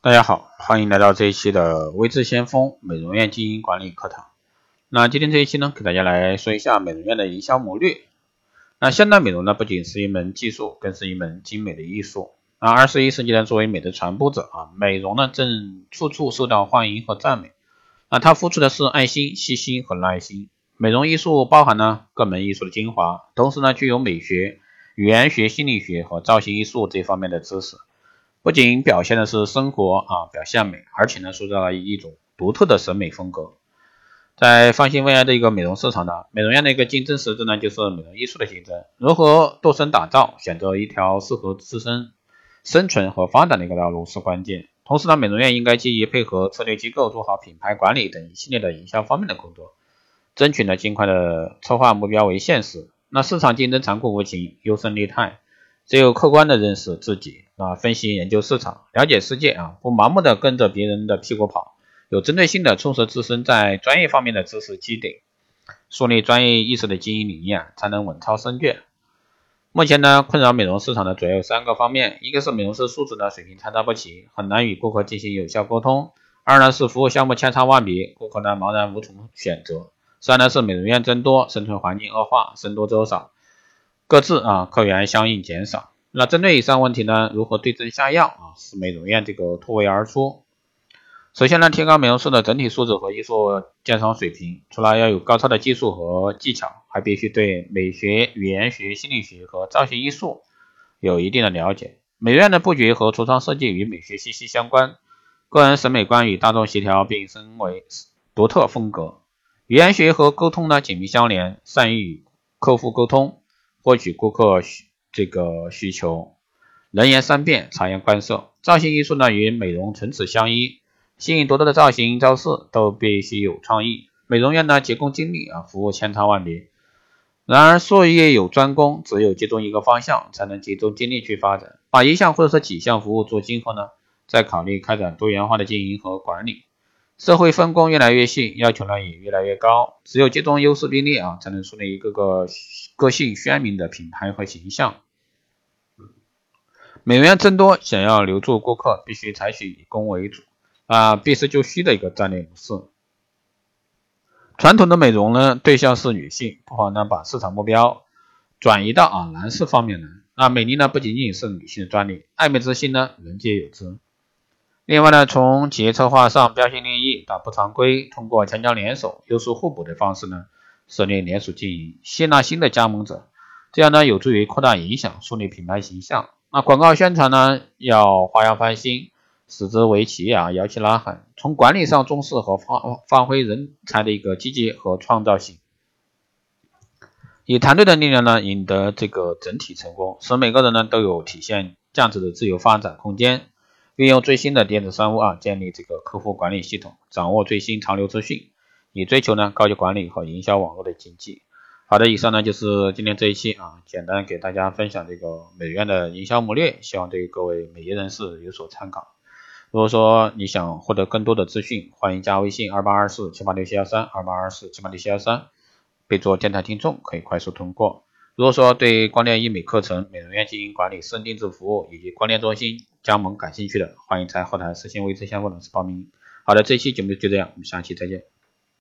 大家好，欢迎来到这一期的微智先锋美容院经营管理课堂。那今天这一期呢，给大家来说一下美容院的营销谋略。那现代美容呢，不仅是一门技术，更是一门精美的艺术。那二十一世纪呢，作为美的传播者啊，美容呢正处处受到欢迎和赞美。那它付出的是爱心、细心和耐心。美容艺术包含呢各门艺术的精华，同时呢，具有美学、语言学、心理学和造型艺术这方面的知识。不仅表现的是生活啊，表现美，而且呢，塑造了一种独特的审美风格。在方兴未艾的一个美容市场呢，美容院的一个竞争实质呢，就是美容艺术的竞争。如何度身打造，选择一条适合自身生存和发展的一个道路是关键。同时呢，美容院应该积极配合策略机构，做好品牌管理等一系列的营销方面的工作，争取呢尽快的策划目标为现实。那市场竞争残酷无情，优胜劣汰。只有客观的认识自己啊，分析研究市场，了解世界啊，不盲目的跟着别人的屁股跑，有针对性的充实自身在专业方面的知识积累，树立专业意识的经营理念，才能稳操胜券。目前呢，困扰美容市场的主要有三个方面：一个是美容师素质的水平参差不齐，很难与顾客进行有效沟通；二呢是服务项目千差万别，顾客呢茫然无从选择；三呢是美容院增多，生存环境恶化，僧多粥少。各自啊，客源相应减少。那针对以上问题呢，如何对症下药啊，使美容院这个突围而出？首先呢，提高美容师的整体素质和艺术鉴赏水平，除了要有高超的技术和技巧，还必须对美学、语言学、心理学和造型艺术有一定的了解。美院的布局和橱窗设计与美学息息相关，个人审美观与大众协调，并身为独特风格。语言学和沟通呢紧密相连，善于与客户沟通。获取顾客需这个需求，能言善辩，察言观色。造型艺术呢与美容唇齿相依，新颖多多的造型招式都必须有创意。美容院呢急功近利啊，服务千差万别。然而术业有专攻，只有集中一个方向，才能集中精力去发展。把一项或者说几项服务做精后呢，再考虑开展多元化的经营和管理。社会分工越来越细，要求呢也越来越高。只有集中优势兵力啊，才能树立一个个。个性鲜明的品牌和形象，美容增多，想要留住顾客，必须采取以攻为主啊，避实就虚的一个战略模式。传统的美容呢，对象是女性，不妨呢把市场目标转移到啊男士方面来。那美丽呢，不仅仅是女性的专利，爱美之心呢，人皆有之。另外呢，从企业策划上标新立异，打破常规，通过强强联手、优势互补的方式呢。设立连锁经营，吸纳新的加盟者，这样呢有助于扩大影响，树立品牌形象。那广告宣传呢要花样翻新，使之为企业啊摇旗呐喊。从管理上重视和发发挥人才的一个积极和创造性，以团队的力量呢赢得这个整体成功，使每个人呢都有体现价值的自由发展空间。运用最新的电子商务啊，建立这个客户管理系统，掌握最新潮流资讯。以追求呢高级管理和营销网络的经济。好的，以上呢就是今天这一期啊，简单给大家分享这个美院的营销谋略，希望对各位美业人士有所参考。如果说你想获得更多的资讯，欢迎加微信二八二四七八六七幺三二八二四七八六七幺三，备注电台听众可以快速通过。如果说对光电医美课程、美容院经营管理、私人定制服务以及光电中心加盟感兴趣的，欢迎在后台私信微信相关老师报名。好的，这期节目就这样，我们下期再见。